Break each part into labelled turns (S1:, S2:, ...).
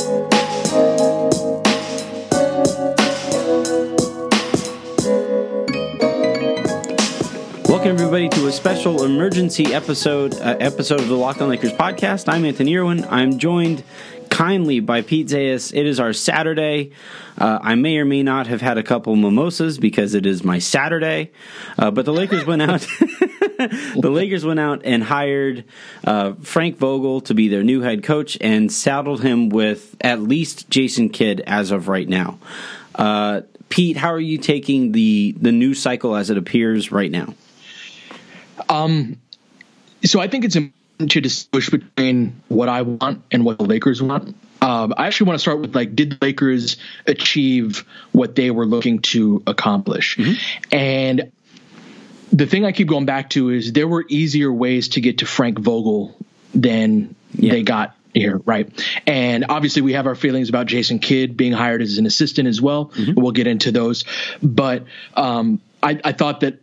S1: Welcome everybody to a special emergency episode uh, episode of the Locked On Lakers podcast. I'm Anthony Irwin. I'm joined kindly by Pete Zayas. It is our Saturday. Uh, I may or may not have had a couple mimosas because it is my Saturday. Uh, but the Lakers went out. the Lakers went out and hired uh, Frank Vogel to be their new head coach and saddled him with at least Jason Kidd as of right now. Uh, Pete, how are you taking the the news cycle as it appears right now?
S2: Um, so I think it's important to distinguish between what I want and what the Lakers want. Um, I actually want to start with like, did the Lakers achieve what they were looking to accomplish? Mm-hmm. And the thing I keep going back to is there were easier ways to get to Frank Vogel than yeah. they got here, right? And obviously, we have our feelings about Jason Kidd being hired as an assistant as well. Mm-hmm. We'll get into those, but um, I, I thought that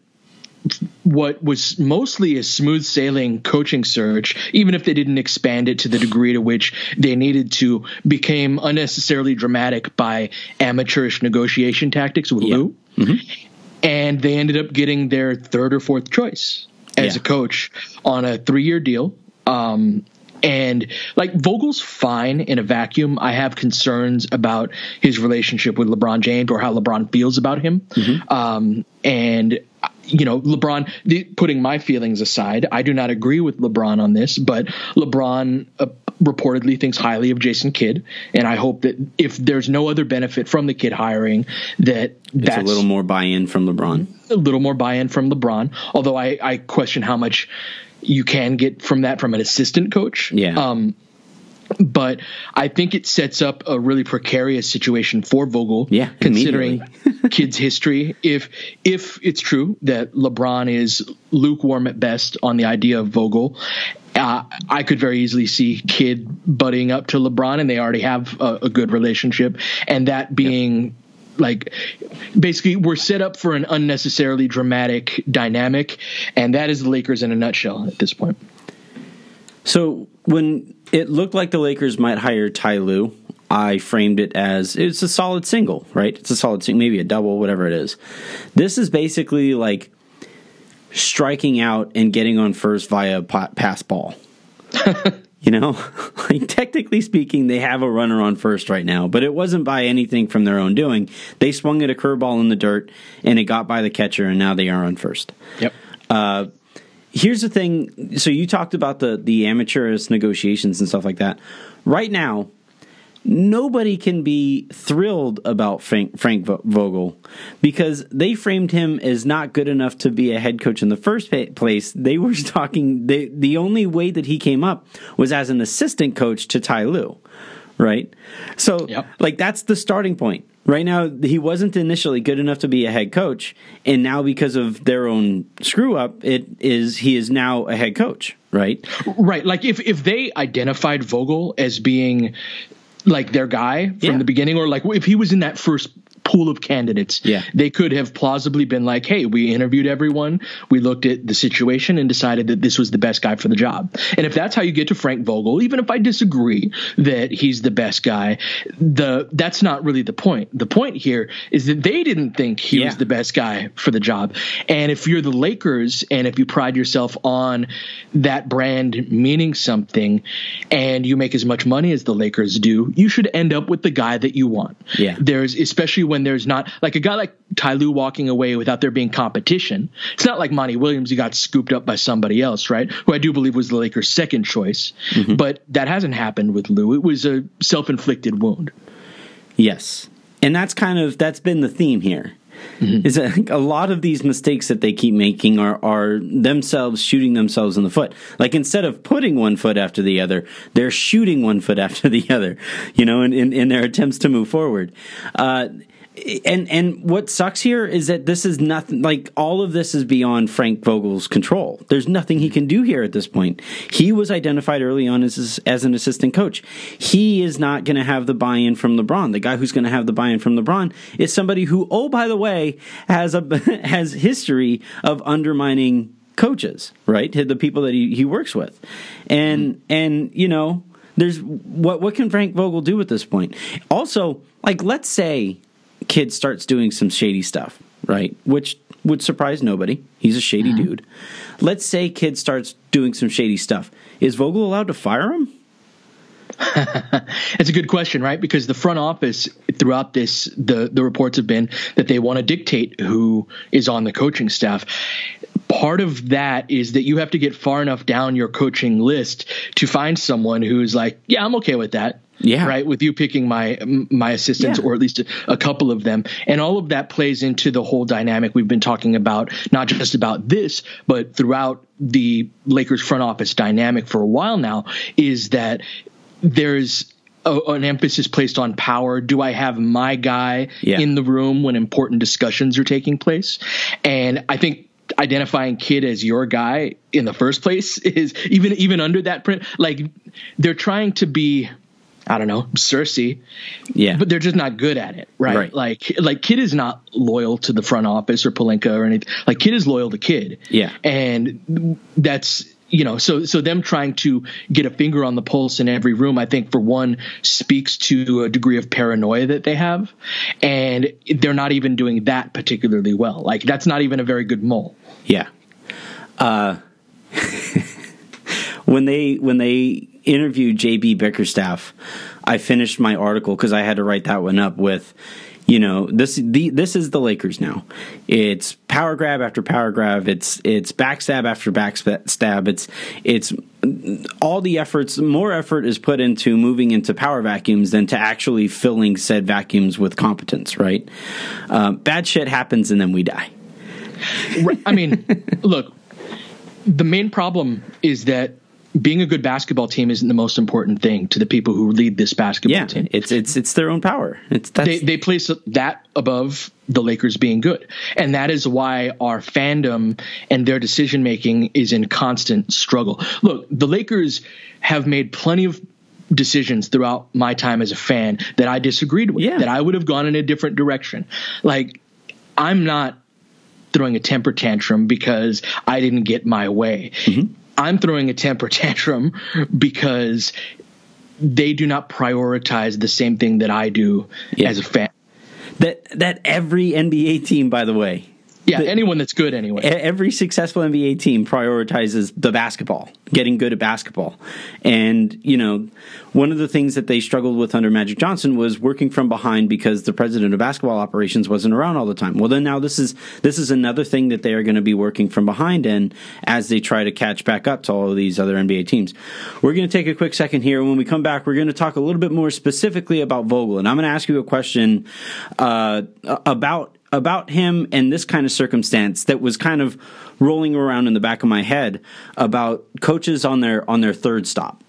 S2: what was mostly a smooth sailing coaching search, even if they didn't expand it to the degree to which they needed to, became unnecessarily dramatic by amateurish negotiation tactics with yeah. Lue. Mm-hmm. And they ended up getting their third or fourth choice as yeah. a coach on a three year deal. Um, and like Vogel's fine in a vacuum. I have concerns about his relationship with LeBron James or how LeBron feels about him. Mm-hmm. Um, and you know, LeBron, the, putting my feelings aside, I do not agree with LeBron on this, but LeBron uh, reportedly thinks highly of Jason Kidd, and I hope that if there's no other benefit from the Kidd hiring, that
S1: that's a little more buy-in from LeBron.
S2: A little more buy-in from LeBron, although I, I question how much you can get from that from an assistant coach.
S1: Yeah. Um,
S2: but I think it sets up a really precarious situation for Vogel.
S1: Yeah,
S2: considering Kidd's history. If if it's true that LeBron is lukewarm at best on the idea of Vogel, uh, I could very easily see Kidd butting up to LeBron, and they already have a, a good relationship, and that being. Yep like basically we're set up for an unnecessarily dramatic dynamic and that is the lakers in a nutshell at this point
S1: so when it looked like the Lakers might hire Ty Lue, I framed it as it's a solid single, right? It's a solid single, maybe a double, whatever it is. This is basically like striking out and getting on first via pass ball. you know, like technically speaking, they have a runner on first right now, but it wasn't by anything from their own doing. They swung at a curveball in the dirt and it got by the catcher, and now they are on first.
S2: Yep. Uh,
S1: here's the thing. So you talked about the the amateurist negotiations and stuff like that. Right now, nobody can be thrilled about Frank, Frank Vogel because they framed him as not good enough to be a head coach in the first place. They were talking. They, the only way that he came up was as an assistant coach to Ty Lue, right? So, yep. like that's the starting point. Right now, he wasn't initially good enough to be a head coach, and now because of their own screw up, it is he is now a head coach. Right,
S2: right. Like if if they identified Vogel as being like their guy from yeah. the beginning, or like if he was in that first pool of candidates.
S1: Yeah.
S2: They could have plausibly been like, hey, we interviewed everyone, we looked at the situation and decided that this was the best guy for the job. And if that's how you get to Frank Vogel, even if I disagree that he's the best guy, the that's not really the point. The point here is that they didn't think he yeah. was the best guy for the job. And if you're the Lakers and if you pride yourself on that brand meaning something and you make as much money as the Lakers do, you should end up with the guy that you want.
S1: Yeah.
S2: There's especially when when there's not like a guy like Ty Lue walking away without there being competition. It's not like Monty Williams, he got scooped up by somebody else, right? Who I do believe was the Lakers' second choice. Mm-hmm. But that hasn't happened with Lue. It was a self inflicted wound.
S1: Yes. And that's kind of that's been the theme here. Mm-hmm. Is that a lot of these mistakes that they keep making are are themselves shooting themselves in the foot. Like instead of putting one foot after the other, they're shooting one foot after the other. You know, in in, in their attempts to move forward. Uh, and and what sucks here is that this is nothing like all of this is beyond Frank Vogel's control. There's nothing he can do here at this point. He was identified early on as as an assistant coach. He is not going to have the buy-in from LeBron. The guy who's going to have the buy-in from LeBron is somebody who, oh by the way, has a has history of undermining coaches, right? The people that he, he works with, and mm-hmm. and you know there's what what can Frank Vogel do at this point? Also, like let's say Kidd starts doing some shady stuff, right? Which would surprise nobody. He's a shady mm-hmm. dude. Let's say Kidd starts doing some shady stuff. Is Vogel allowed to fire him?
S2: it's a good question, right? Because the front office throughout this, the the reports have been that they want to dictate who is on the coaching staff. Part of that is that you have to get far enough down your coaching list to find someone who's like, yeah, I'm okay with that.
S1: Yeah.
S2: Right. With you picking my my assistants, yeah. or at least a, a, couple of them, and all of that plays into the whole dynamic we've been talking about, not just about this, but throughout the Lakers front office dynamic for a while now. Is that there's an emphasis placed on power. Do I have my guy yeah. in the room when important discussions are taking place? And I think identifying Kidd as your guy in the first place is even even under that print like they're trying to be I don't know, Cersei.
S1: Yeah.
S2: But they're just not good at it, right? right? Like like Kidd is not loyal to the front office or Pelinka or anything. Like Kidd is loyal to Kidd.
S1: Yeah.
S2: And that's you know, so so them trying to get a finger on the pulse in every room, I think for one speaks to a degree of paranoia that they have, and they're not even doing that particularly well. Like that's not even a very good mole.
S1: Yeah. Uh, when they when they interviewed JB Bickerstaff, I finished my article because I had to write that one up with you know this the this is the Lakers now. It's power grab after power grab. It's it's backstab after backstab. It's it's all the efforts. More effort is put into moving into power vacuums than to actually filling said vacuums with competence. Right? Um, bad shit happens and then we die.
S2: I mean, look. The main problem is that being a good basketball team isn't the most important thing to the people who lead this basketball
S1: yeah,
S2: team.
S1: It's it's it's their own power. It's
S2: they they place that above the Lakers being good, and that is why our fandom and their decision making is in constant struggle. Look, the Lakers have made plenty of decisions throughout my time as a fan that I disagreed with. Yeah. That I would have gone in a different direction. Like I'm not throwing a temper tantrum because I didn't get my way. Mm-hmm I'm throwing a temper tantrum because they do not prioritize the same thing that I do yeah. as a fan.
S1: That that every NBA team, by the way,
S2: yeah, the, anyone that's good anyway.
S1: Every successful NBA team prioritizes the basketball, getting good at basketball. And, you know, one of the things that they struggled with under Magic Johnson was working from behind because the president of basketball operations wasn't around all the time. Well, then now this is this is another thing that they are going to be working from behind in as they try to catch back up to all of these other NBA teams. We're going to take a quick second here. When we come back, we're going to talk a little bit more specifically about Vogel. And I'm going to ask you a question uh, about about him and this kind of circumstance that was kind of rolling around in the back of my head about coaches on their on their third stop.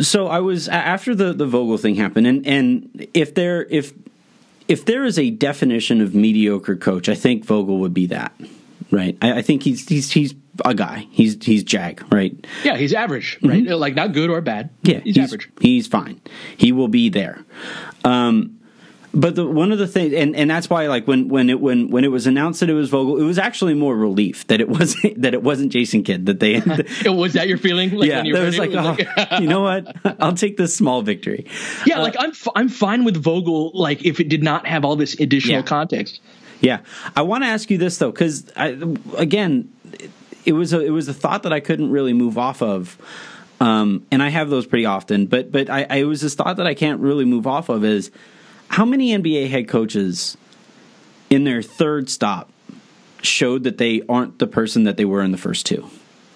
S1: So I was after the the Vogel thing happened, and and if there if if there is a definition of mediocre coach, I think Vogel would be that. Right. I, I think he's he's he's a guy. He's he's Jag, right?
S2: Yeah, he's average, right? Mm-hmm. Like not good or bad.
S1: Yeah, he's, he's, average. He's fine. He will be there. Um, but the, one of the things, and, and that's why, like when when it when when it was announced that it was Vogel, it was actually more relief that it wasn't that it wasn't Jason Kidd. That they
S2: was that your feeling?
S1: Like yeah, there was like, oh, like you know what? I'll take this small victory.
S2: Yeah, uh, like I'm f- I'm fine with Vogel. Like if it did not have all this additional yeah. context.
S1: Yeah, I want to ask you this though, because I again, it was a it was a thought that I couldn't really move off of. Um, and I have those pretty often, but but I, I it was this thought that I can't really move off of is how many NBA head coaches in their third stop showed that they aren't the person that they were in the first two?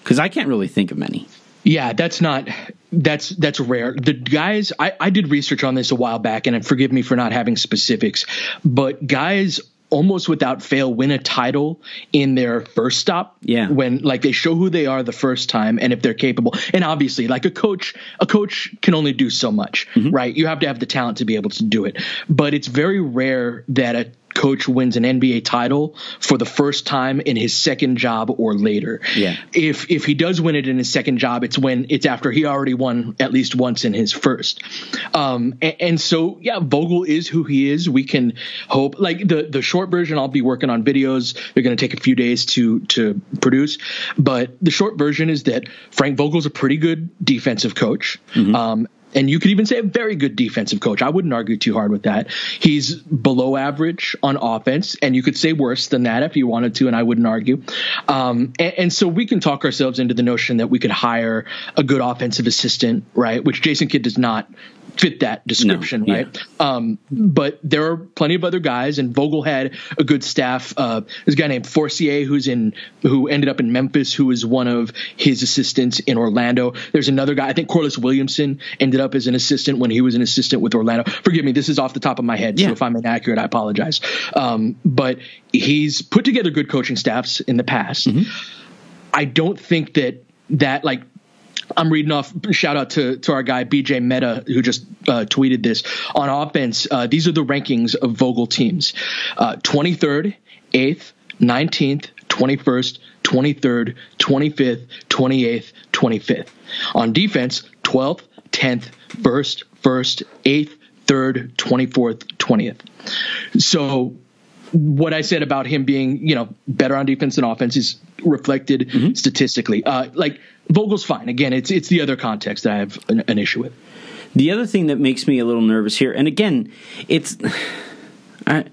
S1: Because I can't really think of many.
S2: Yeah, that's not that's that's rare. The guys I, I did research on this a while back, and forgive me for not having specifics, but guys almost without fail win a title in their first stop.
S1: Yeah.
S2: When like they show who they are the first time and if they're capable. And obviously like a coach, a coach can only do so much, mm-hmm. right? You have to have the talent to be able to do it. But it's very rare that a coach wins an NBA title for the first time in his second job or later.
S1: Yeah.
S2: If if he does win it in his second job, it's when it's after he already won at least once in his first. Um, and, and so yeah, Vogel is who he is. We can hope like the the short version. I'll be working on videos. They're going to take a few days to to produce, but the short version is that Frank Vogel's a pretty good defensive coach. Um, and you could even say a very good defensive coach. I wouldn't argue too hard with that. He's below average on offense, and you could say worse than that if you wanted to, and I wouldn't argue. Um, and, and so we can talk ourselves into the notion that we could hire a good offensive assistant, right? Which Jason Kidd does not fit that description,
S1: No, yeah.
S2: right? Um, but there are plenty of other guys, and Vogel had a good staff. Uh, there's a guy named Forcier who's in who ended up in Memphis, who was one of his assistants in Orlando. There's another guy, I think Corliss Williamson ended up as an assistant when he was an assistant with Orlando. Forgive me, this is off the top of my head,
S1: Yeah.
S2: so if I'm inaccurate, I apologize. Um, but he's put together good coaching staffs in the past. I don't think that that like I'm reading off. Shout out to to our guy BJ Meta who just uh, tweeted this on offense. Uh, these are the rankings of Vogel teams: uh, 23rd, 8th, 19th, 21st, 23rd, 25th, 28th, 25th. On defense, 12th, 10th, 1st, 1st, 8th, 3rd, 24th, 20th. So what I said about him being, you know, better on defense than offense is reflected statistically. Uh, like Vogel's fine. Again, it's it's the other context that I have an, an issue with.
S1: The other thing that makes me a little nervous here, and again, it's. I,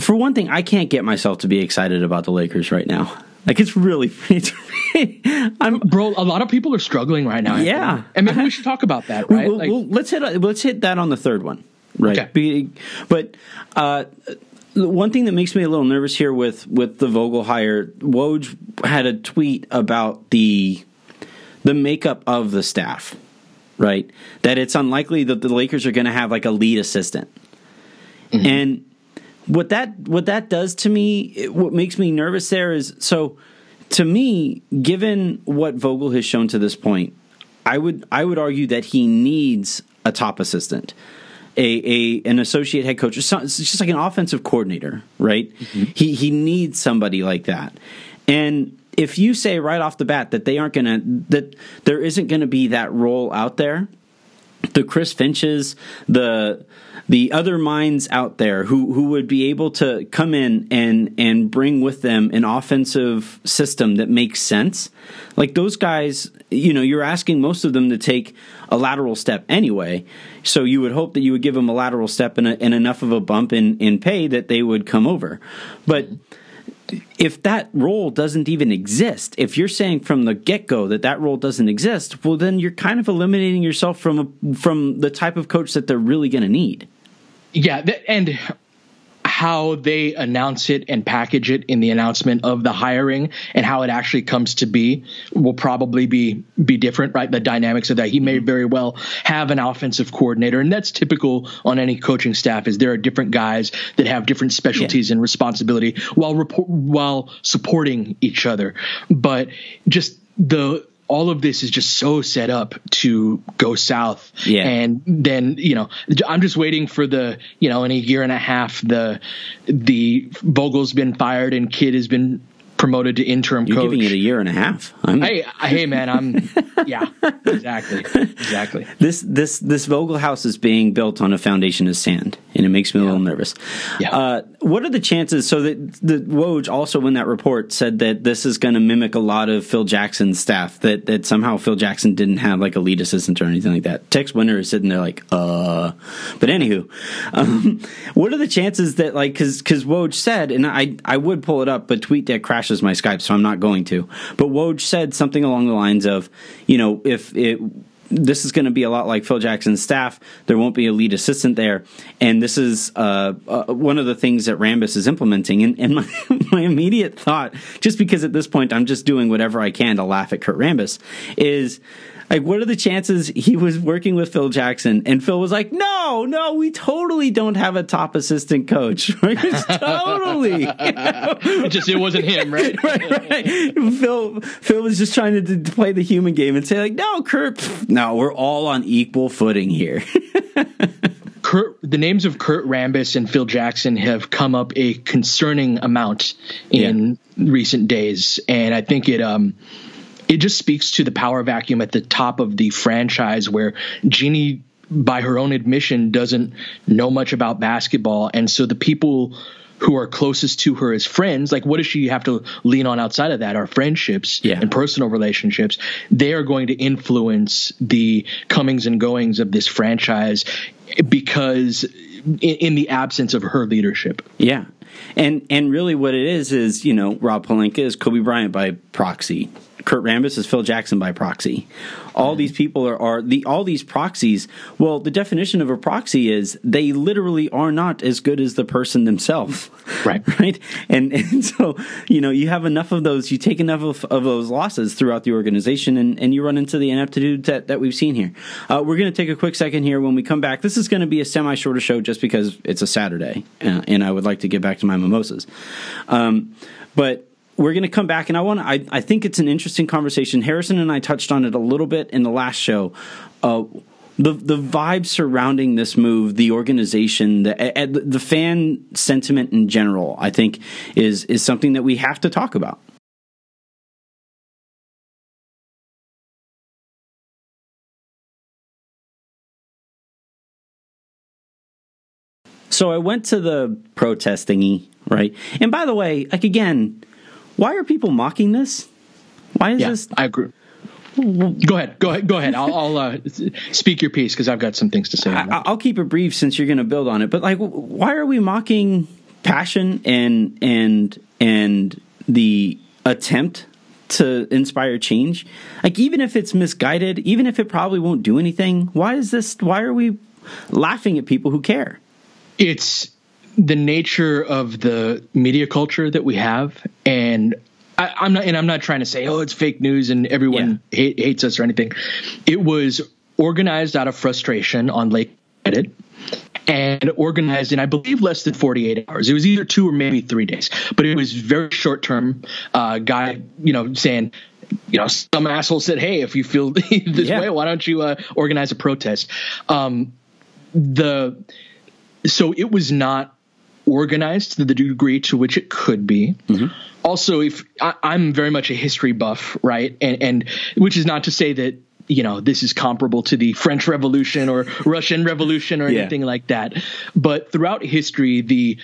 S1: for one thing, I can't get myself to be excited about the Lakers right now. Like it's really, it's, I'm
S2: Bro, a lot of people are struggling right now.
S1: Yeah.
S2: Anthony. and maybe we should talk about that, right?
S1: Well,
S2: Like-
S1: well, let's hit let's hit that on the third one, right?
S2: Okay.
S1: Be- But uh, one thing that makes me a little nervous here with with the Vogel hire, Woj had a tweet about the the makeup of the staff, right? That it's unlikely that the Lakers are going to have like a lead assistant, mm-hmm. and what that what that does to me, it- what makes me nervous there is so. To me, given what Vogel has shown to this point, I would I would argue that he needs a top assistant, a, a an associate head coach. It's just like an offensive coordinator, right? Mm-hmm. He he needs somebody like that. And if you say right off the bat that they aren't gonna that there isn't gonna be that role out there, the Chris Finches, the the other minds out there who who would be able to come in and and bring with them an offensive system that makes sense. Like those guys, you know, you're asking most of them to take a lateral step anyway. So you would hope that you would give them a lateral step and, a, and enough of a bump in in pay that they would come over. But if that role doesn't even exist, if you're saying from the get go that that role doesn't exist, well, then you're kind of eliminating yourself from a, from the type of coach that they're really going to need.
S2: Yeah, th- and how they announce it and package it in the announcement of the hiring and how it actually comes to be will probably be be different, right? The dynamics of that. He may mm-hmm. very well have an offensive coordinator, and that's typical on any coaching staff. Is there are different guys that have different specialties and responsibility while report, while supporting each other, but just the all of this is just so set up to go south
S1: Yeah.
S2: and then you know i'm just waiting for the you know in a year and a half the the vogel's been fired and Kidd has been promoted to interim
S1: You're
S2: coach
S1: giving it a year and a half. I'm,
S2: hey hey man i'm yeah exactly exactly
S1: this this this Vogel house is being built on a foundation of sand, and it makes me a little nervous.
S2: Yeah.
S1: Uh, what are the chances? So that the Woj also in that report said that this is going to mimic a lot of Phil Jackson's staff. That that somehow Phil Jackson didn't have like a lead assistant or anything like that. Tex Winter is sitting there like, uh. But anywho, um, what are the chances that like because because Woj said, and I I would pull it up, but TweetDeck crashes my Skype, so I'm not going to. But Woj said something along the lines of, you know, if it this is going to be a lot like Phil Jackson's staff. There won't be a lead assistant there, and this is uh, uh, one of the things that Rambis is implementing. And, and my, my immediate thought, just because at this point I'm just doing whatever I can to laugh at Kurt Rambis, is. Like, what are the chances he was working with Phil Jackson and Phil was like, no, no, we totally don't have a top assistant coach. Totally.
S2: it just it wasn't him right
S1: right, right. Phil, Phil was just trying to, to play the human game and say like, no, Kurt, pff, no, we're all on equal footing here.
S2: Kurt, the names of Kurt Rambis and Phil Jackson have come up a concerning amount in yeah. recent days, and I think it um it just speaks to the power vacuum at the top of the franchise where Jeanie by her own admission doesn't know much about basketball. And so the people who are closest to her as friends like what does she have to lean on outside of that? Our friendships yeah. and personal relationships. They are going to influence the comings and goings of this franchise because in, in the absence of her leadership.
S1: Yeah. And and really what it is is you know Rob Pelinka is Kobe Bryant by proxy Kurt Rambis is Phil Jackson by proxy. All mm-hmm. these people are, are the all these proxies. Well, the definition of a proxy is they literally are not as good as the person themselves.
S2: Right.
S1: Right. And and so, you know, you have enough of those, you take enough of, of those losses throughout the organization and, and you run into the ineptitude that, that we've seen here. Uh, we're going to take a quick second here when we come back. This is going to be a semi shorter show just because it's a Saturday uh, and I would like to get back to my mimosas. Um, but we're going to come back and i want to I, I think it's an interesting conversation harrison and i touched on it a little bit in the last show uh, the the vibe surrounding this move, the organization, the the fan sentiment in general, I think is is something that we have to talk about. So I went to the protest thingy, right? And by the way, like again, why are people mocking this? Why is
S2: yeah,
S1: this?
S2: I agree. Go ahead. Go ahead. Go ahead. I'll, I'll uh, speak your piece because I've got some things to say.
S1: I, will keep it brief since you're going to build on it. But like, why are we mocking passion and and and the attempt to inspire change? Like, even if it's misguided, even if it probably won't do anything, why is this? Why are we laughing at people who care?
S2: It's the nature of the media culture that we have and I, am not and I'm not trying to say oh it's fake news and everyone yeah. hate, hates us or anything. It was organized out of frustration on Lake Reddit and organized in I believe less than 48 hours. It was either two or maybe three days, but it was very short term. Uh, guy, you know, saying you know, some asshole said, "Hey, if you feel this yeah. way, why don't you uh, organize a protest?" Um, the so it was not organized to the degree to which it could be. Mm-hmm. Also, if I, am very much a history buff, right, and and which is not to say that you know this is comparable to the French Revolution or Russian Revolution or yeah. anything like that, but throughout history, the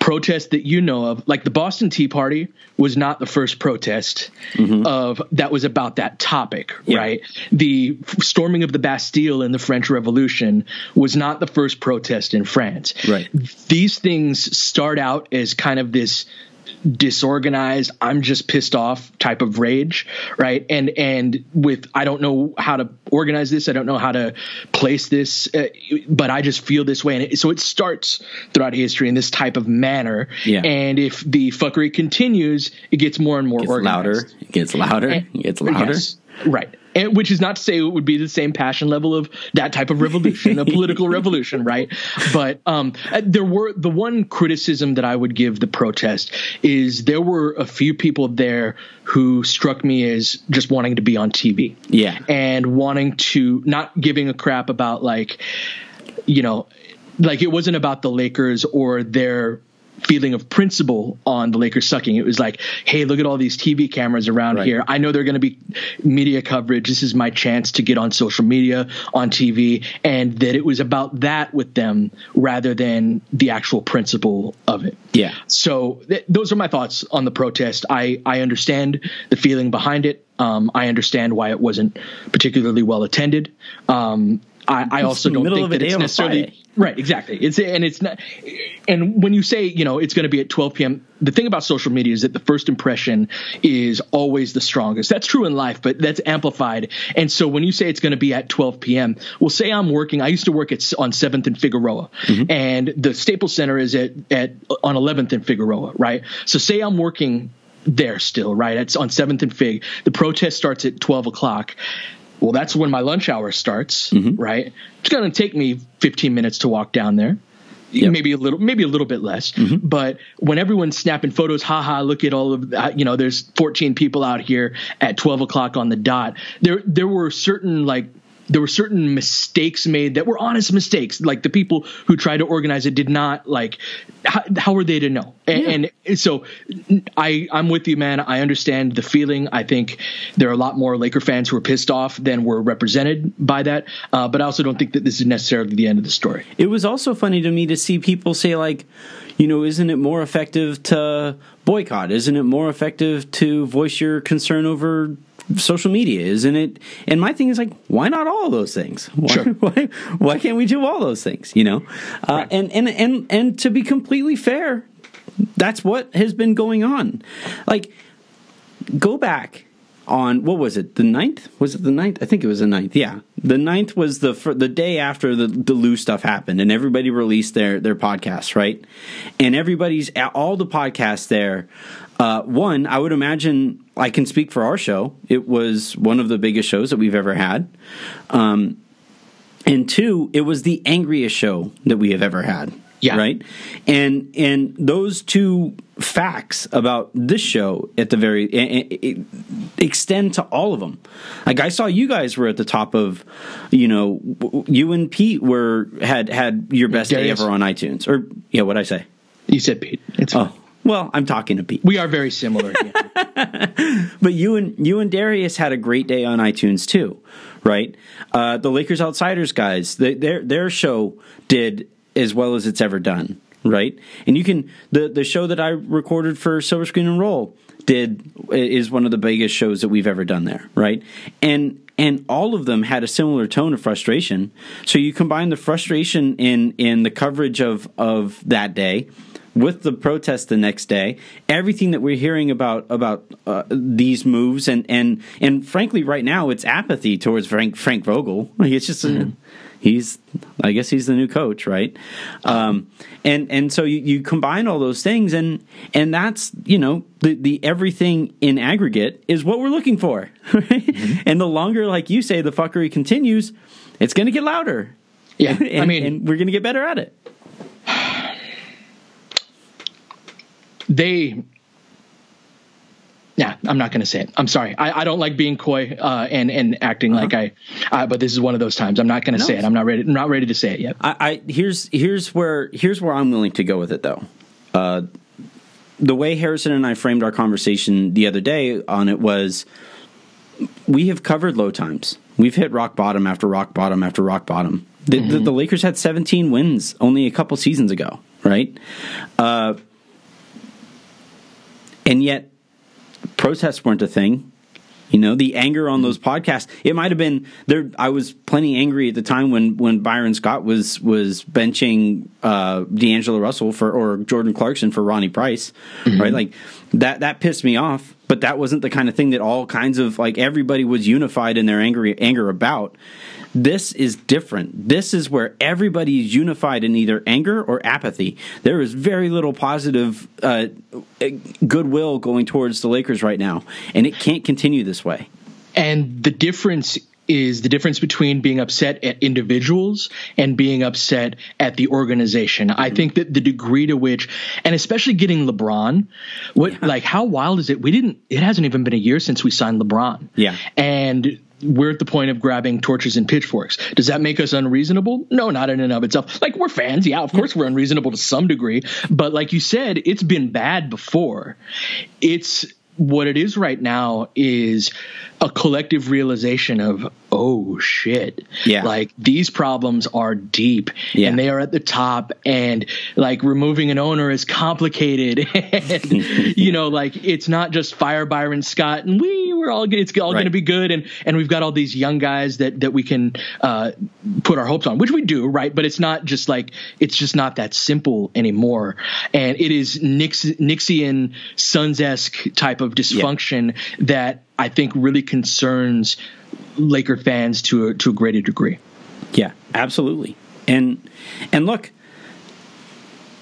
S2: protest that you know of, like the Boston Tea Party, was not the first protest mm-hmm. of that was about that topic, yeah. right? The storming of the Bastille in the French Revolution was not the first protest in France.
S1: Right.
S2: These things start out as kind of this disorganized i'm just pissed off type of rage right? And and with i don't know how to organize this i don't know how to place this uh, but i just feel this way. And it, so it starts throughout history in this type of manner.
S1: Yeah.
S2: and if the fuckery continues it gets more and more
S1: gets
S2: organized.
S1: Louder it gets louder. It gets louder. yes,
S2: right and, which is not to say it would be the same passion level of that type of revolution, a political revolution, right? But um, there were the one criticism that I would give the protest is there were a few people there who struck me as just wanting to be on TV,
S1: yeah,
S2: and wanting to not giving a crap about like, you know, like it wasn't about the Lakers or their feeling of principle on the Lakers sucking. It was like, hey, look at all these TV cameras around right. here. I know they're going to be media coverage. This is my chance to get on social media, on TV, and that it was about that with them rather than the actual principle of it.
S1: Yeah.
S2: So th- those are my thoughts on the protest. I I understand the feeling behind it. Um, I understand why it wasn't particularly well attended. Um, I, I also don't think that it's necessarily right. Exactly. It's and it's not. And when you say you know it's going to be at 12 p.m., the thing about social media is that the first impression is always the strongest. That's true in life, but that's amplified. And so when you say it's going to be at 12 p.m., well, say I'm working. I used to work at on Seventh and Figueroa, mm-hmm. and the Staples Center is at at on 11th and Figueroa, right? So say I'm working there still, right? It's on Seventh and Fig. The protest starts at 12 o'clock well, that's when my lunch hour starts, mm-hmm. right? It's going to take me 15 minutes to walk down there. Yep. Maybe a little, maybe a little bit less. Mm-hmm. But when everyone's snapping photos, haha, look at all of that. You know, there's 14 people out here at 12 o'clock on the dot. There, there were certain like there were certain mistakes made that were honest mistakes. Like the people who tried to organize it did not like. How, how were they to know? And, yeah. and so, I I'm with you, man. I understand the feeling. I think there are a lot more Laker fans who are pissed off than were represented by that. Uh, but I also don't think that this is necessarily the end of the story.
S1: It was also funny to me to see people say like, you know, isn't it more effective to boycott? Isn't it more effective to voice your concern over social media, isn't it? And my thing is like, why not all those things? Why,
S2: sure.
S1: why, why can't we do all those things? You know, uh, right. and and and and to be completely fair, that's what has been going on. Like, go back on what was it the ninth was it the ninth i think it was the ninth yeah the ninth was the the day after the the Lue stuff happened and everybody released their their podcasts right and everybody's all the podcasts there uh, one i would imagine i can speak for our show it was one of the biggest shows that we've ever had um, and two it was the angriest show that we have ever had
S2: yeah.
S1: Right. And and those two facts about this show at the very it, it, extend to all of them. Like I saw you guys were at the top of, you know, you and Pete were had had your best Darius. day ever on iTunes. Or yeah, what I say?
S2: You said Pete. It's oh.
S1: Well, I'm talking to Pete.
S2: We are very similar.
S1: but you and you and Darius had a great day on iTunes too, right? Uh, the Lakers Outsiders guys, they, their their show did as well as it's ever done, right? And you can the the show that I recorded for Silver Screen and Roll did is one of the biggest shows that we've ever done there, right? And and all of them had a similar tone of frustration. So you combine the frustration in in the coverage of of that day with the protest the next day, everything that we're hearing about about uh, these moves, and and and frankly, right now it's apathy towards Frank Frank Vogel. It's just mm-hmm he's I guess he's the new coach, right? Um, and and so you, you combine all those things, and and that's you know the the everything in aggregate is what we're looking for, right? mm-hmm. And the longer, like you say, the fuckery continues, it's going to get louder.
S2: Yeah,
S1: and,
S2: I mean,
S1: and we're going to get better at it.
S2: They yeah, I'm not going to say it. I'm sorry. I, I don't like being coy uh, and and acting uh-huh. like I. Uh, but this is one of those times. I'm not going to no. say it. I'm not ready. I'm not ready to say it yet.
S1: I, I here's here's where here's where I'm willing to go with it though. Uh, the way Harrison and I framed our conversation the other day on it was, we have covered low times. We've hit rock bottom after rock bottom after rock bottom. The, mm-hmm. the, the Lakers had 17 wins only a couple seasons ago, right? And yet protests weren't a thing. You know, the anger on those podcasts. It might have been there. I was plenty angry at the time when when Byron Scott was was benching uh, D'Angelo Russell for or Jordan Clarkson for Ronnie Price, mm-hmm. right? Like that that pissed me off. But that wasn't the kind of thing that all kinds of like everybody was unified in their angry anger about. This is different. This is where everybody is unified in either anger or apathy. There is very little positive uh, goodwill going towards the Lakers right now, and it can't continue this way.
S2: And the difference is the difference between being upset at individuals and being upset at the organization. Mm-hmm. I think that the degree to which, and especially getting LeBron, what yeah. like how wild is it? We didn't. It hasn't even been a year since we signed LeBron.
S1: Yeah,
S2: and we're at the point of grabbing torches and pitchforks. Does that make us unreasonable? No, not in and of itself. Like we're fans, yeah, of course we're unreasonable to some degree, but like you said, it's been bad before. It's what it is right now is a collective realization of oh shit
S1: yeah
S2: like these problems are deep yeah. and they are at the top and like removing an owner is complicated and you know like it's not just fire byron scott and we we're all it's all right. going to be good and and we've got all these young guys that that we can uh, put our hopes on which we do right but it's not just like it's just not that simple anymore and it is Knicks, nixian suns-esque type of dysfunction yeah. that I think really concerns Laker fans to a, to a greater degree.
S1: Yeah, absolutely. And and look,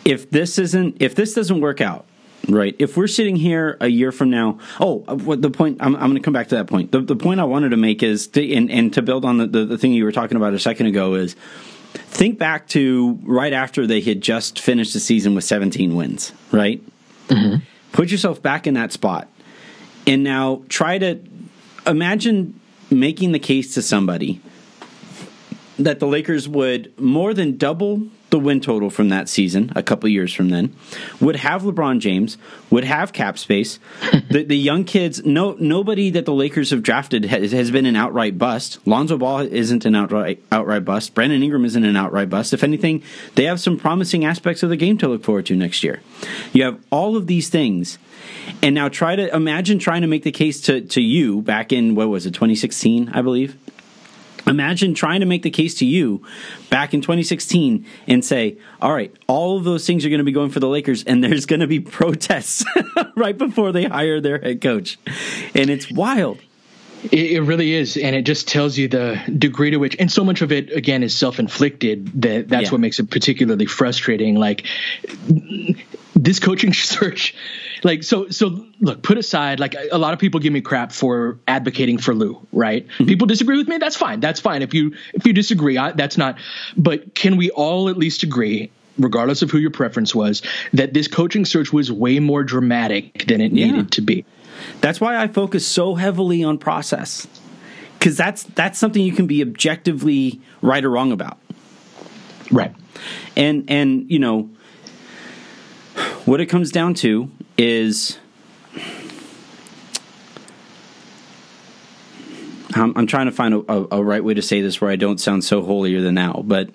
S1: if this isn't if this doesn't work out, right? If we're sitting here a year from now, oh, what the point? I'm, I'm going to come back to that point. The, the point I wanted to make is, to, and, and to build on the, the, the thing you were talking about a second ago is, think back to right after they had just finished the season with 17 wins, right? Mm-hmm. Put yourself back in that spot and now try to imagine making the case to somebody that the Lakers would more than double the win total from that season a couple years from then would have LeBron James would have cap space. The, the young kids no nobody that the Lakers have drafted has, has, been an outright bust. Lonzo Ball isn't an outright outright bust. Brandon Ingram isn't an outright bust. If anything they have some promising aspects of the game to look forward to next year. You have all of these things. And now try to imagine trying to make the case to to you back in what was it 2016 I believe Imagine trying to make the case to you back in 2016 and say, all right, all of those things are going to be going for the Lakers, and there's going to be protests right before they hire their head coach. And it's wild.
S2: It, really is, and it just tells you the degree to which, and so much of it again is self-inflicted. That that's yeah. what makes it particularly frustrating. Like this coaching search. Like so so look put aside like a lot of people give me crap for advocating for Lue right? Mm-hmm. people disagree with me that's fine that's fine. If you if you disagree I, that's not but can we all at least agree regardless of who your preference was that this coaching search was way more dramatic than it needed yeah. to be?
S1: That's why I focus so heavily on process cuz that's that's something you can be objectively right or wrong about.
S2: Right.
S1: And and you know what it comes down to is I'm, I'm trying to find a, a, a, right way to say this where I don't sound so holier than thou, but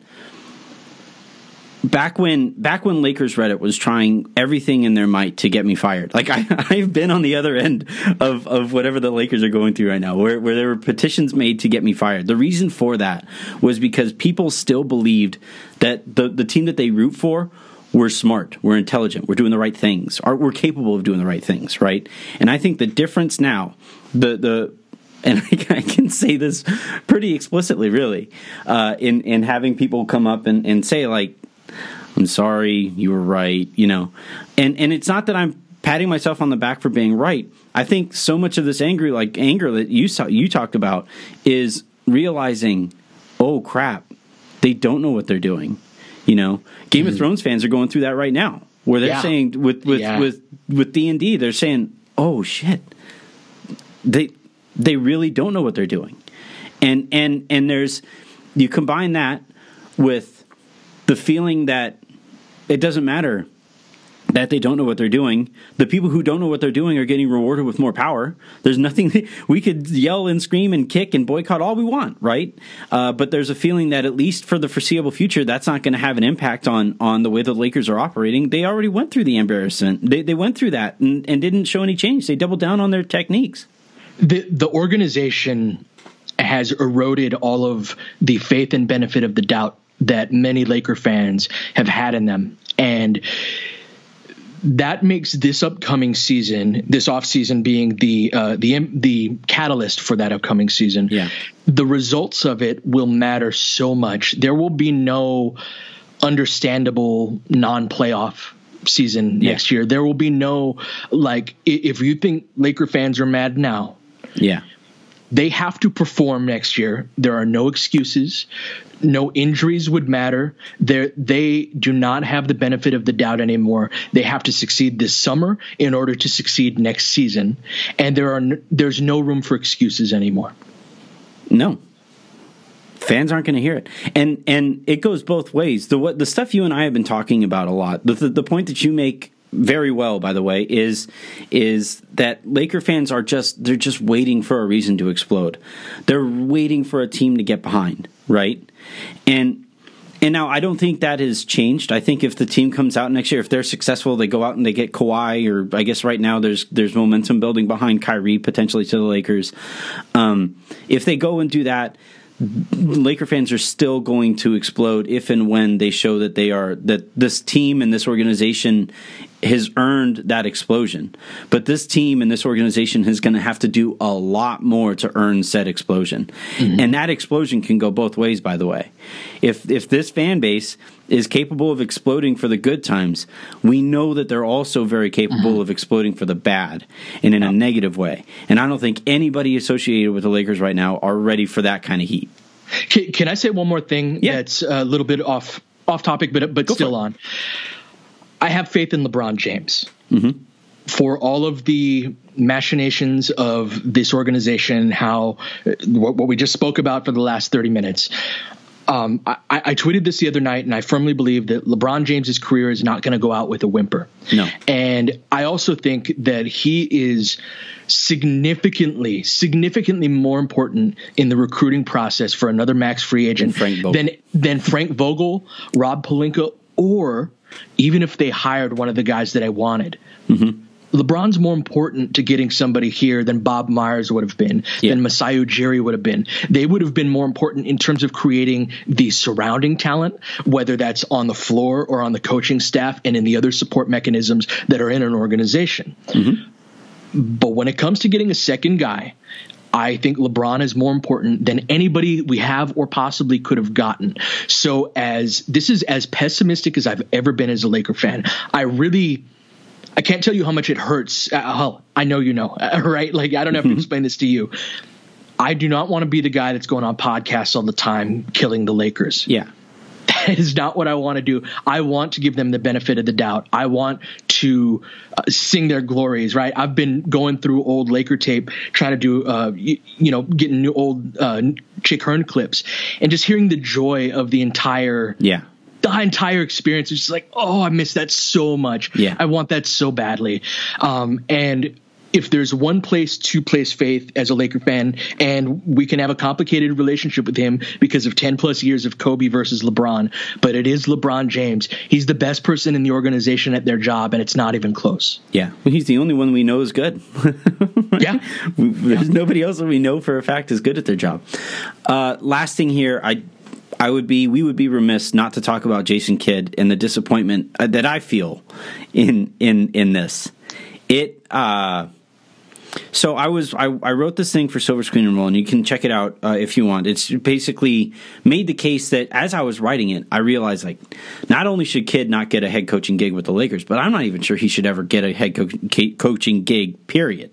S1: back when back when Lakers Reddit was trying everything in their might to get me fired. Like I, I've been on the other end of, of whatever the Lakers are going through right now, where, where there were petitions made to get me fired. The reason for that was because people still believed that the, the team that they root for we're smart, we're intelligent, we're doing the right things, we're capable of doing the right things, right? And I think the difference now, the the and I can say this pretty explicitly, really, uh, in in having people come up and, and say like, "I'm sorry, you were right," you know, and and it's not that I'm patting myself on the back for being right. I think so much of this angry like anger that you saw, you talked about, is realizing, oh crap, they don't know what they're doing. You know, Game mm-hmm. of Thrones fans are going through that right now, where they're yeah. saying with with yeah. with with D and D, they're saying, "Oh shit, they they really don't know what they're doing," and and and there's you combine that with the feeling that it doesn't matter that they don't know what they're doing. The people who don't know what they're doing are getting rewarded with more power. There's nothing we could yell and scream and kick and boycott all we want, right? Uh, but there's a feeling that at least for the foreseeable future, that's not going to have an impact on on the way the Lakers are operating. They already went through the embarrassment. They they went through that and, and didn't show any change. They doubled down on their techniques.
S2: The the organization has eroded all of the faith and benefit of the doubt that many Laker fans have had in them. And that makes this upcoming season, this off season being the uh, the the catalyst for that upcoming season.
S1: Yeah.
S2: The results of it will matter so much. There will be no understandable non-playoff season yeah. next year. There will be no like if you think Laker fans are mad now.
S1: Yeah.
S2: They have to perform next year. There are no excuses. No injuries would matter. They they do not have the benefit of the doubt anymore. They have to succeed this summer in order to succeed next season, and there are there's no room for excuses anymore.
S1: No, fans aren't going to hear it and and it goes both ways the what the stuff you and I have been talking about a lot the, the, the point that you make very well, by the way, is is that Laker fans are just they're just waiting for a reason to explode. They're waiting for a team to get behind, right? And and now I don't think that has changed. I think if the team comes out next year, if they're successful, they go out and they get Kawhi, or I guess right now there's there's momentum building behind Kyrie potentially to the Lakers. Um, if they go and do that, Laker fans are still going to explode if and when they show that they are that this team and this organization has earned that explosion. But this team and this organization is going to have to do a lot more to earn said explosion. Mm-hmm. And that explosion can go both ways by the way. If if this fan base is capable of exploding for the good times, we know that they're also very capable mm-hmm. of exploding for the bad and in a negative way. And I don't think anybody associated with the Lakers right now are ready for that kind of heat.
S2: Can, can I say one more thing yeah. that's a little bit off off topic but but Go still on? I have faith in LeBron James. Mm-hmm. For all of the machinations of this organization, how what, what we just spoke about for the last 30 minutes, Um, I, I, tweeted this the other night, and I firmly believe that LeBron James's career is not going to go out with a whimper.
S1: No.
S2: And I also think that he is significantly, significantly more important in the recruiting process for another max free agent than than Frank Vogel, Rob Pelinka, or even if they hired one of the guys that I wanted. Mm-hmm. LeBron's more important to getting somebody here than Bob Myers would have been, yeah. than Masai Ujiri would have been. They would have been more important in terms of creating the surrounding talent, whether that's on the floor or on the coaching staff and in the other support mechanisms that are in an organization. Mm-hmm. But when it comes to getting a second guy, I think LeBron is more important than anybody we have or possibly could have gotten. So as this is as pessimistic as I've ever been as a Laker fan. I really I can't tell you how much it hurts. Uh, I know you know, right? Like I don't have to mm-hmm. explain this to you. I do not want to be the guy that's going on podcasts all the time killing the Lakers.
S1: Yeah.
S2: That is not what I want to do. I want to give them the benefit of the doubt. I want to uh, sing their glories, right? I've been going through old Laker tape, trying to do, uh, you, you, know, getting new old uh, Chick Hearn clips, and just hearing the joy of the entire
S1: yeah
S2: the entire experience is just like, oh, I miss that so much.
S1: Yeah.
S2: I want that so badly. Um, and if there's one place to place faith as a Laker fan, and we can have a complicated relationship with him because of 10 plus years of Kobe versus LeBron, but it is LeBron James. He's the best person in the organization at their job, and it's not even close.
S1: Yeah. Well, he's the only one we know is good.
S2: yeah.
S1: There's yeah. nobody else that we know for a fact is good at their job. Uh, last thing here, I I would be we would be remiss not to talk about Jason Kidd and the disappointment uh, that I feel in in in this. It uh so I was I, I wrote this thing for Silver Screen and Roll, and you can check it out uh, if you want. It's basically made the case that as I was writing it, I realized like not only should Kidd not get a head coaching gig with the Lakers, but I'm not even sure he should ever get a head co- coaching gig. Period.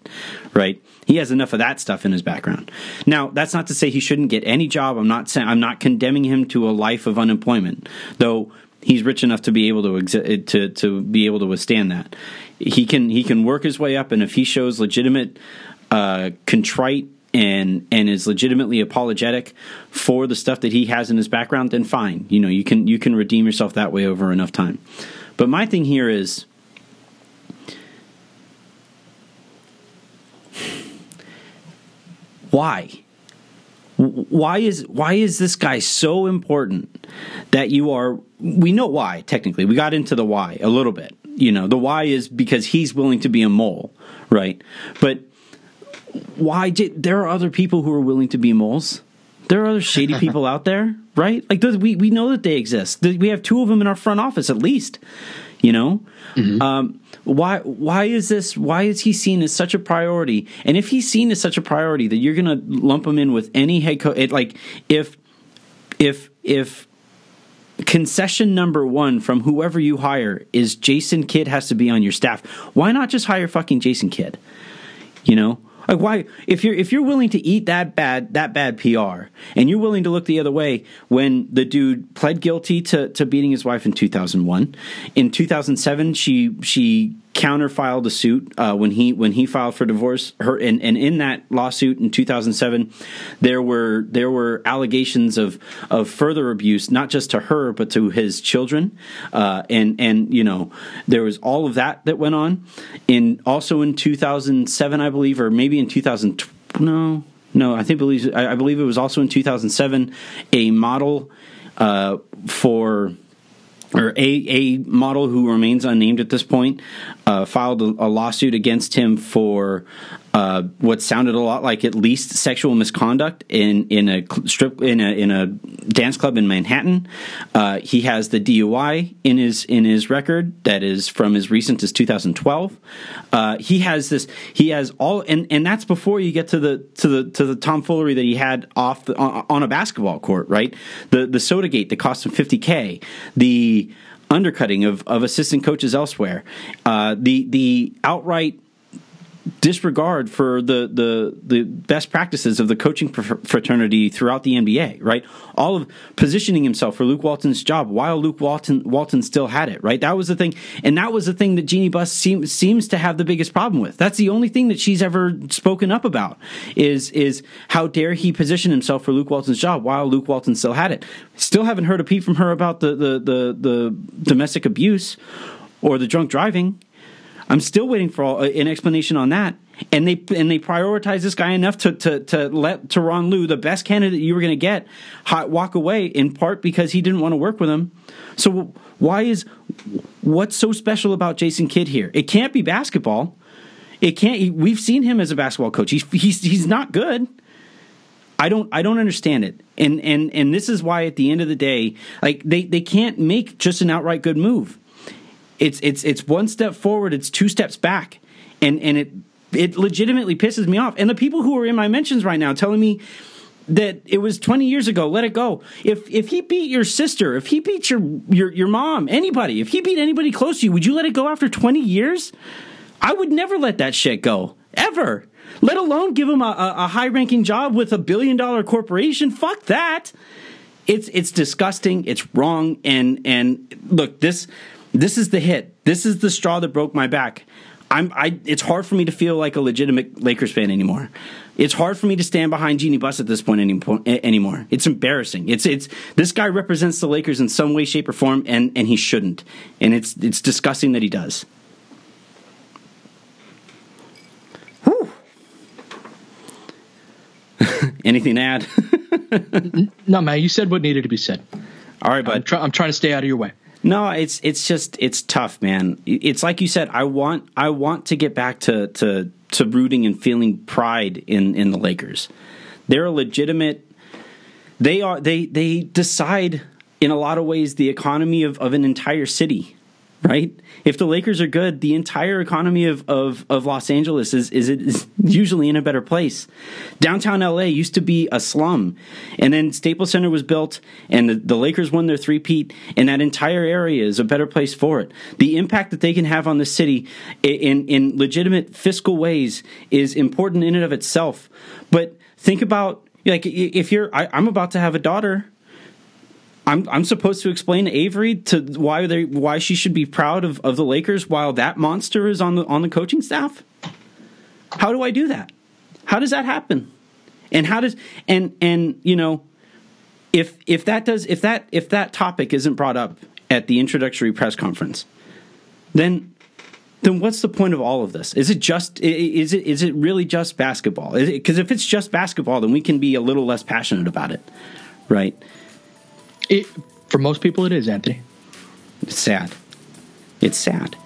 S1: Right? He has enough of that stuff in his background. Now, that's not to say he shouldn't get any job. I'm not saying I'm not condemning him to a life of unemployment, though he's rich enough to be able to exi- to to be able to withstand that. He can he can work his way up, and if he shows legitimate uh, contrite and and is legitimately apologetic for the stuff that he has in his background, then fine. You know, you can you can redeem yourself that way over enough time. But my thing here is why? Why is why is this guy so important that you are we know why technically. We got into the why a little bit. You know, the why is because he's willing to be a mole, right? But why did there are other people who are willing to be moles? There are other shady people out there, right? Like we we know that they exist. We have two of them in our front office at least. You know, mm-hmm. um, why why is this? Why is he seen as such a priority? And if he's seen as such a priority, that you're going to lump him in with any head coach, like if if if concession number one from whoever you hire is Jason Kidd has to be on your staff. Why not just hire fucking Jason Kidd? You know, like why if you're if you're willing to eat that bad that bad PR and you're willing to look the other way when the dude pled guilty to, to beating his wife in 2001 in 2007 she she counter filed a suit uh, when he when he filed for divorce. Her and, and in that lawsuit in 2007, there were there were allegations of of further abuse, not just to her but to his children, uh, and and you know there was all of that that went on. In also in 2007, I believe, or maybe in 2000, no, no, I think believe I believe it was also in 2007, a model uh, for or a, a model who remains unnamed at this point uh, filed a, a, lawsuit against him for uh, what sounded a lot like at least sexual misconduct in in a strip in a in a dance club in Manhattan. Uh, he has the DUI in his in his record that is from as recent as 2012. Uh, he has this. He has all, and and that's before you get to the to the to the tomfoolery that he had off the, on, on a basketball court. Right, the the soda gate that cost him 50k. The undercutting of, of assistant coaches elsewhere. Uh, the the outright disregard for the the the best practices of the coaching fraternity throughout the NBA, right? All of positioning himself for Luke Walton's job while Luke Walton Walton still had it, right? That was the thing, and that was the thing that Jeanie Buss seem, seems to have the biggest problem with. That's the only thing that she's ever spoken up about is is how dare he position himself for Luke Walton's job while Luke Walton still had it. Still haven't heard a peep from her about the the the, the domestic abuse or the drunk driving I'm still waiting for all, uh, an explanation on that. And they and they prioritize this guy enough to to to let Tyronn Lue, the best candidate you were going to get, walk away in part because he didn't want to work with him. So why is what's so special about Jason Kidd here? It can't be basketball. It can't. We've seen him as a basketball coach. He's he's he's not good. I don't I don't understand it. And and and this is why at the end of the day, like they they can't make just an outright good move it's it's it's one step forward, it's two steps back, and and it it legitimately pisses me off. And the people who are in my mentions right now telling me that it was 20 years ago let it go. If if he beat your sister if he beat your your your mom anybody if he beat anybody close to you would you let it go after 20 years? I would never let that shit go ever. Let alone give him a, a high ranking job with a billion dollar corporation. Fuck that. It's it's disgusting it's wrong and and look this this is the hit. This is the straw that broke my back. I'm I it's hard for me to feel like a legitimate Lakers fan anymore. It's hard for me to stand behind Jeanie Buss at this point anymore. It's embarrassing. It's it's this guy represents the Lakers in some way, shape, or form, and and he shouldn't. And it's it's disgusting that he does. Whew. Anything to add?
S2: no, man. You said what needed to be said.
S1: All right, bud.
S2: I'm, try, I'm trying to stay out of your way.
S1: No, it's it's just it's tough, man. It's like you said. I want I want to get back to to to rooting and feeling pride in in the Lakers. They're a legitimate. They are they they decide in a lot of ways the economy of, of an entire city right? If the Lakers are good, the entire economy of, of, of Los Angeles is, is, is usually in a better place. Downtown LA used to be a slum, and then Staples Center was built, and the, the Lakers won their three-peat, and that entire area is a better place for it. The impact that they can have on the city in, in legitimate fiscal ways is important in and of itself. But think about like if you're I, I'm about to have a daughter I'm I'm supposed to explain Avery to why they why she should be proud of, of the Lakers while that monster is on the on the coaching staff? How do I do that? How does that happen? And how does and and you know if if that does if that if that topic isn't brought up at the introductory press conference, then then what's the point of all of this? Is it just is it is it really just basketball? Because if it's just basketball, then we can be a little less passionate about it, right?
S2: It, for most people, it is Anthony.
S1: It's sad. It's sad.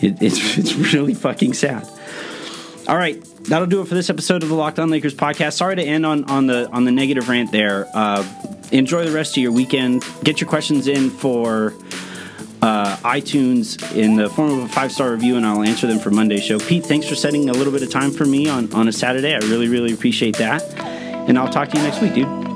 S1: It, it's it's really fucking sad. All right, that'll do it for this episode of the Locked On Lakers podcast. Sorry to end on on the on the negative rant there. Uh, enjoy the rest of your weekend. Get your questions in for uh, iTunes in the form of a five star review, and I'll answer them for Monday's show. Pete, thanks for setting a little bit of time for me on on a Saturday. I really really appreciate that, and I'll talk to you next week, dude.